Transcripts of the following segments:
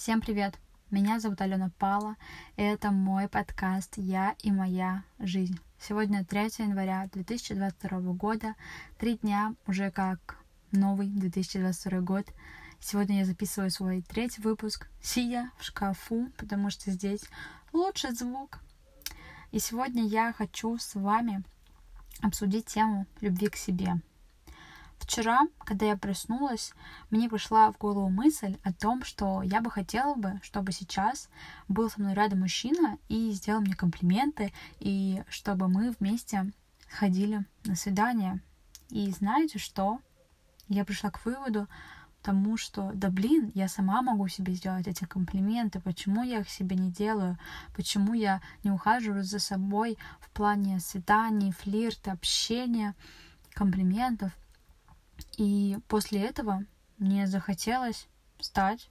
Всем привет! Меня зовут Алена Пала, и это мой подкаст «Я и моя жизнь». Сегодня 3 января 2022 года, три дня уже как новый 2022 год. Сегодня я записываю свой третий выпуск, сидя в шкафу, потому что здесь лучший звук. И сегодня я хочу с вами обсудить тему любви к себе — Вчера, когда я проснулась, мне пришла в голову мысль о том, что я бы хотела бы, чтобы сейчас был со мной рядом мужчина и сделал мне комплименты, и чтобы мы вместе ходили на свидание. И знаете что? Я пришла к выводу, тому, что, да блин, я сама могу себе сделать эти комплименты, почему я их себе не делаю, почему я не ухаживаю за собой в плане свиданий, флирта, общения, комплиментов. И после этого мне захотелось встать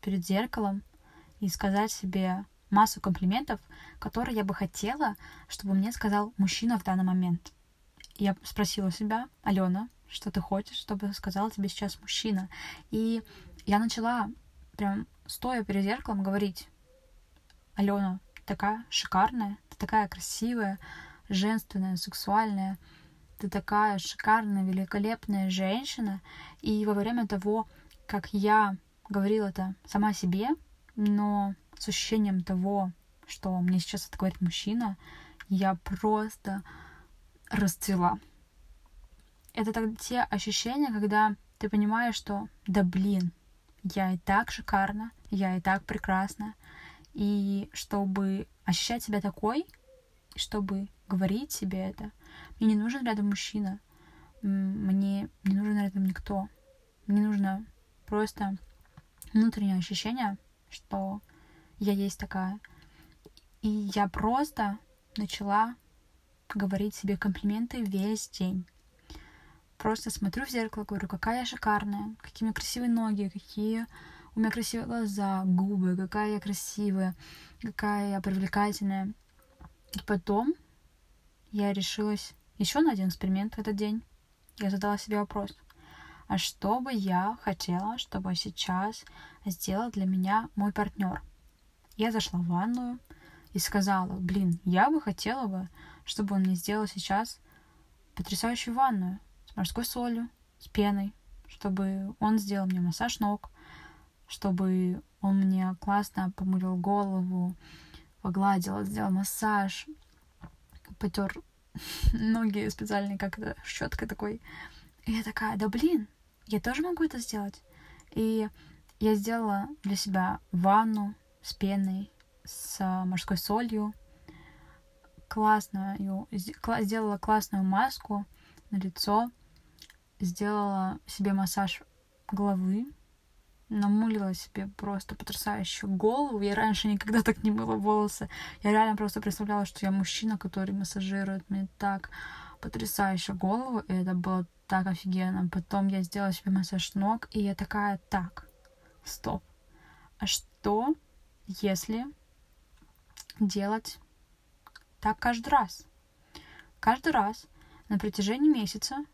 перед зеркалом и сказать себе массу комплиментов, которые я бы хотела, чтобы мне сказал мужчина в данный момент. Я спросила себя, Алена, что ты хочешь, чтобы сказал тебе сейчас мужчина? И я начала прям стоя перед зеркалом говорить, Алена, такая шикарная, ты такая красивая, женственная, сексуальная, ты такая шикарная, великолепная женщина. И во время того, как я говорила это сама себе, но с ощущением того, что мне сейчас это говорит мужчина, я просто расцвела. Это так, те ощущения, когда ты понимаешь, что да блин, я и так шикарна, я и так прекрасна. И чтобы ощущать себя такой, чтобы говорить себе это, мне не нужен рядом мужчина. Мне не нужен рядом никто. Мне нужно просто внутреннее ощущение, что я есть такая. И я просто начала говорить себе комплименты весь день. Просто смотрю в зеркало, говорю, какая я шикарная, какие у меня красивые ноги, какие у меня красивые глаза, губы, какая я красивая, какая я привлекательная. И потом я решилась еще на один эксперимент в этот день. Я задала себе вопрос. А что бы я хотела, чтобы сейчас сделал для меня мой партнер? Я зашла в ванную и сказала, блин, я бы хотела бы, чтобы он мне сделал сейчас потрясающую ванную с морской солью, с пеной, чтобы он сделал мне массаж ног, чтобы он мне классно помылил голову, погладил, сделал массаж, потер ноги специальные, как это, щеткой такой. И я такая, да блин, я тоже могу это сделать. И я сделала для себя ванну с пеной, с морской солью, классную, сделала классную маску на лицо, сделала себе массаж головы, намулила себе просто потрясающую голову. Я раньше никогда так не мыла волосы. Я реально просто представляла, что я мужчина, который массажирует мне так потрясающе голову, и это было так офигенно. Потом я сделала себе массаж ног, и я такая, так, стоп. А что, если делать так каждый раз? Каждый раз на протяжении месяца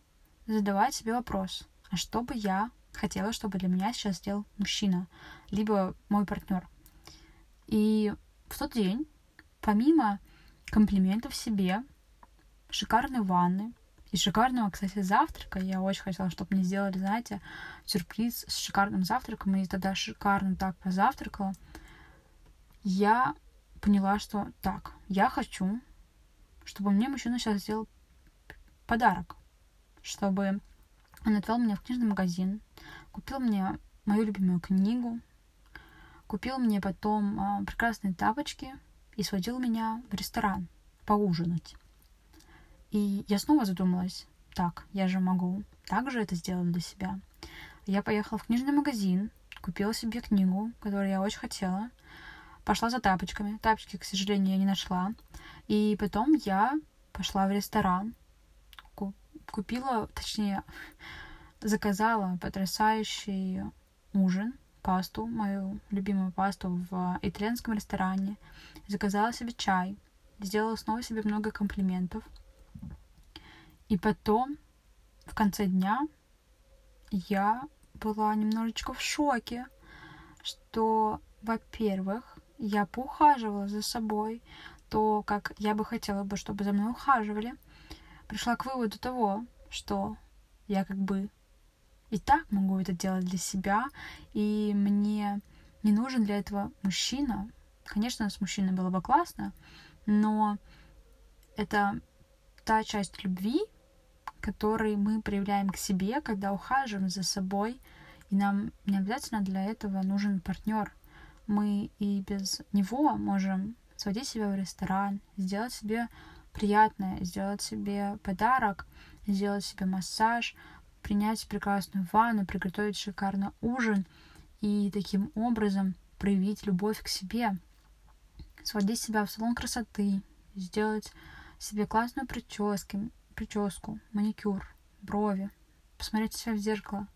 задавать себе вопрос, а что бы я хотела, чтобы для меня сейчас сделал мужчина, либо мой партнер. И в тот день, помимо комплиментов себе, шикарной ванны и шикарного, кстати, завтрака, я очень хотела, чтобы мне сделали, знаете, сюрприз с шикарным завтраком, и тогда шикарно так позавтракала, я поняла, что так, я хочу, чтобы мне мужчина сейчас сделал подарок, чтобы он отвел меня в книжный магазин, купил мне мою любимую книгу, купил мне потом а, прекрасные тапочки и сводил меня в ресторан поужинать. И я снова задумалась, так, я же могу также это сделать для себя. Я поехала в книжный магазин, купила себе книгу, которую я очень хотела, пошла за тапочками. Тапочки, к сожалению, я не нашла. И потом я пошла в ресторан, купила, точнее, заказала потрясающий ужин, пасту, мою любимую пасту в итальянском ресторане, заказала себе чай, сделала снова себе много комплиментов. И потом, в конце дня, я была немножечко в шоке, что, во-первых, я поухаживала за собой, то, как я бы хотела бы, чтобы за мной ухаживали, пришла к выводу того, что я как бы и так могу это делать для себя, и мне не нужен для этого мужчина. Конечно, с мужчиной было бы классно, но это та часть любви, которую мы проявляем к себе, когда ухаживаем за собой, и нам не обязательно для этого нужен партнер. Мы и без него можем сводить себя в ресторан, сделать себе приятное, сделать себе подарок, сделать себе массаж, принять прекрасную ванну, приготовить шикарный ужин и таким образом проявить любовь к себе, сводить себя в салон красоты, сделать себе классную прическу, прическу, маникюр, брови, посмотреть себя в зеркало,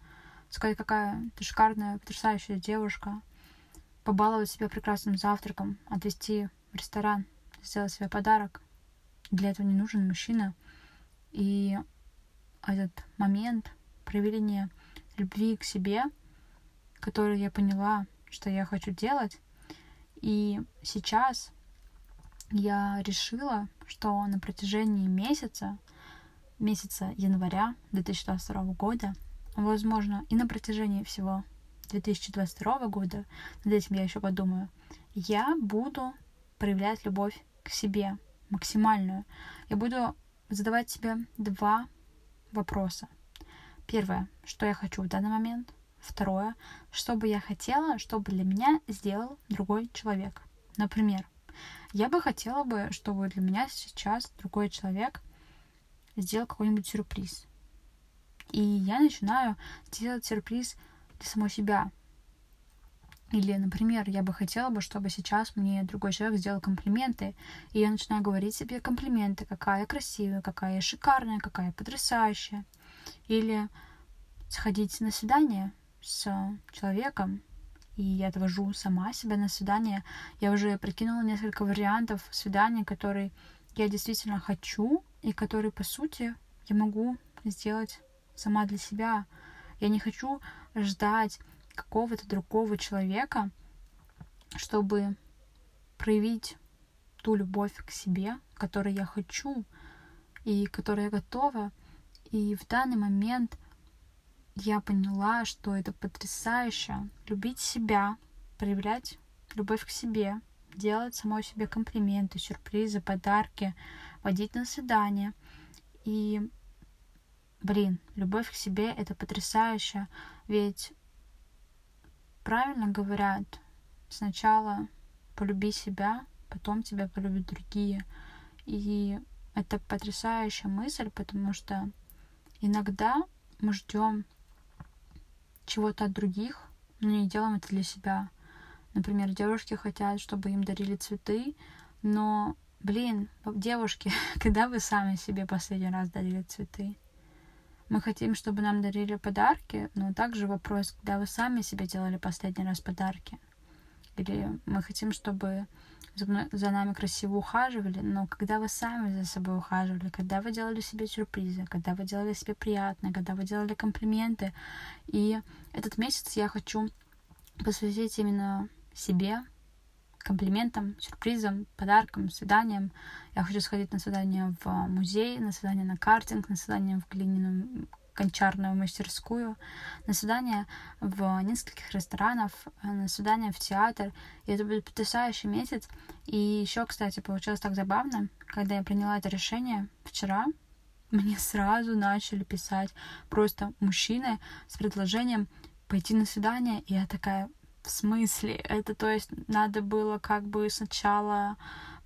сказать, какая ты шикарная, потрясающая девушка, побаловать себя прекрасным завтраком, отвезти в ресторан, сделать себе подарок. Для этого не нужен мужчина. И этот момент проявления любви к себе, который я поняла, что я хочу делать. И сейчас я решила, что на протяжении месяца, месяца января 2022 года, возможно, и на протяжении всего 2022 года, над этим я еще подумаю, я буду проявлять любовь к себе максимальную. Я буду задавать себе два вопроса. Первое, что я хочу в данный момент. Второе, что бы я хотела, чтобы для меня сделал другой человек. Например, я бы хотела бы, чтобы для меня сейчас другой человек сделал какой-нибудь сюрприз. И я начинаю делать сюрприз для самой себя. Или, например, я бы хотела бы, чтобы сейчас мне другой человек сделал комплименты, и я начинаю говорить себе комплименты, какая я красивая, какая я шикарная, какая я потрясающая. Или сходить на свидание с человеком, и я отвожу сама себя на свидание. Я уже прикинула несколько вариантов свиданий, которые я действительно хочу, и которые, по сути, я могу сделать сама для себя. Я не хочу ждать какого-то другого человека, чтобы проявить ту любовь к себе, которую я хочу и которую я готова. И в данный момент я поняла, что это потрясающе. Любить себя, проявлять любовь к себе, делать самой себе комплименты, сюрпризы, подарки, водить на свидание. И, блин, любовь к себе — это потрясающе, ведь правильно говорят, сначала полюби себя, потом тебя полюбят другие. И это потрясающая мысль, потому что иногда мы ждем чего-то от других, но не делаем это для себя. Например, девушки хотят, чтобы им дарили цветы, но, блин, девушки, когда вы сами себе последний раз дарили цветы? Мы хотим, чтобы нам дарили подарки, но также вопрос, когда вы сами себе делали последний раз подарки. Или мы хотим, чтобы за, нами красиво ухаживали, но когда вы сами за собой ухаживали, когда вы делали себе сюрпризы, когда вы делали себе приятное, когда вы делали комплименты. И этот месяц я хочу посвятить именно себе, комплиментам, сюрпризам, подаркам, свиданиям. Я хочу сходить на свидание в музей, на свидание на картинг, на свидание в глиняную гончарную мастерскую, на свидание в нескольких ресторанах, э, на свидание в театр. И это будет потрясающий месяц. И еще, кстати, получилось так забавно, когда я приняла это решение вчера, мне сразу начали писать просто мужчины с предложением пойти на свидание. И я такая, в смысле? Это то есть надо было как бы сначала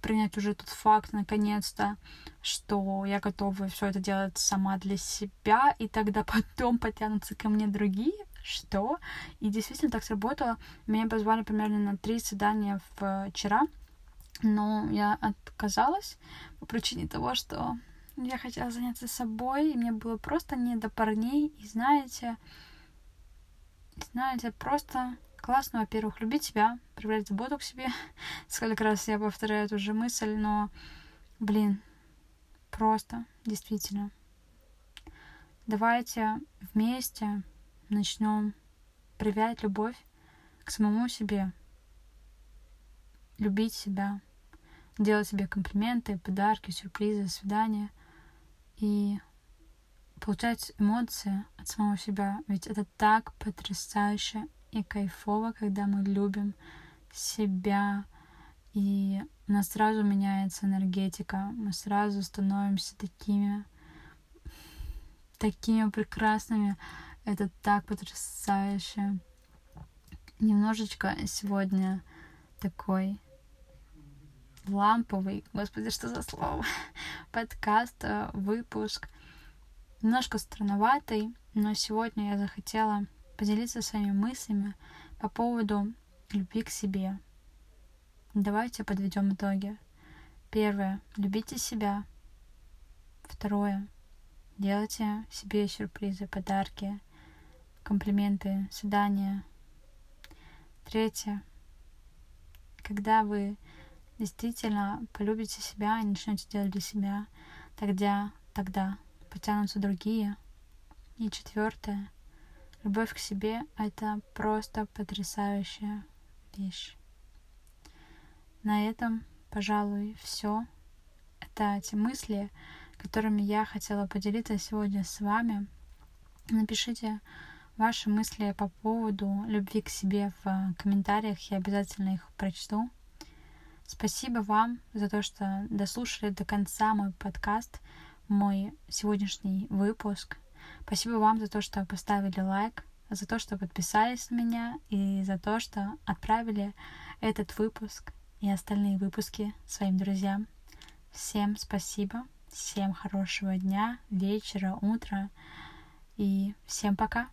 принять уже тот факт наконец-то, что я готова все это делать сама для себя, и тогда потом потянутся ко мне другие, что? И действительно так сработало. Меня позвали примерно на три свидания вчера, но я отказалась по причине того, что я хотела заняться собой, и мне было просто не до парней, и знаете, знаете, просто классно, во-первых, любить себя, проявлять заботу к себе. Сколько раз я повторяю эту же мысль, но, блин, просто, действительно. Давайте вместе начнем проявлять любовь к самому себе. Любить себя, делать себе комплименты, подарки, сюрпризы, свидания и получать эмоции от самого себя. Ведь это так потрясающе и кайфово, когда мы любим себя, и у нас сразу меняется энергетика, мы сразу становимся такими, такими прекрасными. Это так потрясающе. Немножечко сегодня такой ламповый, господи, что за слово, подкаст, э, выпуск. Немножко странноватый, но сегодня я захотела поделиться своими мыслями по поводу любви к себе. Давайте подведем итоги. Первое. Любите себя. Второе. Делайте себе сюрпризы, подарки, комплименты, свидания. Третье. Когда вы действительно полюбите себя и начнете делать для себя, тогда, тогда потянутся другие. И четвертое. Любовь к себе — это просто потрясающая вещь. На этом, пожалуй, все. Это те мысли, которыми я хотела поделиться сегодня с вами. Напишите ваши мысли по поводу любви к себе в комментариях, я обязательно их прочту. Спасибо вам за то, что дослушали до конца мой подкаст, мой сегодняшний выпуск. Спасибо вам за то, что поставили лайк, за то, что подписались на меня и за то, что отправили этот выпуск и остальные выпуски своим друзьям. Всем спасибо, всем хорошего дня, вечера, утра и всем пока.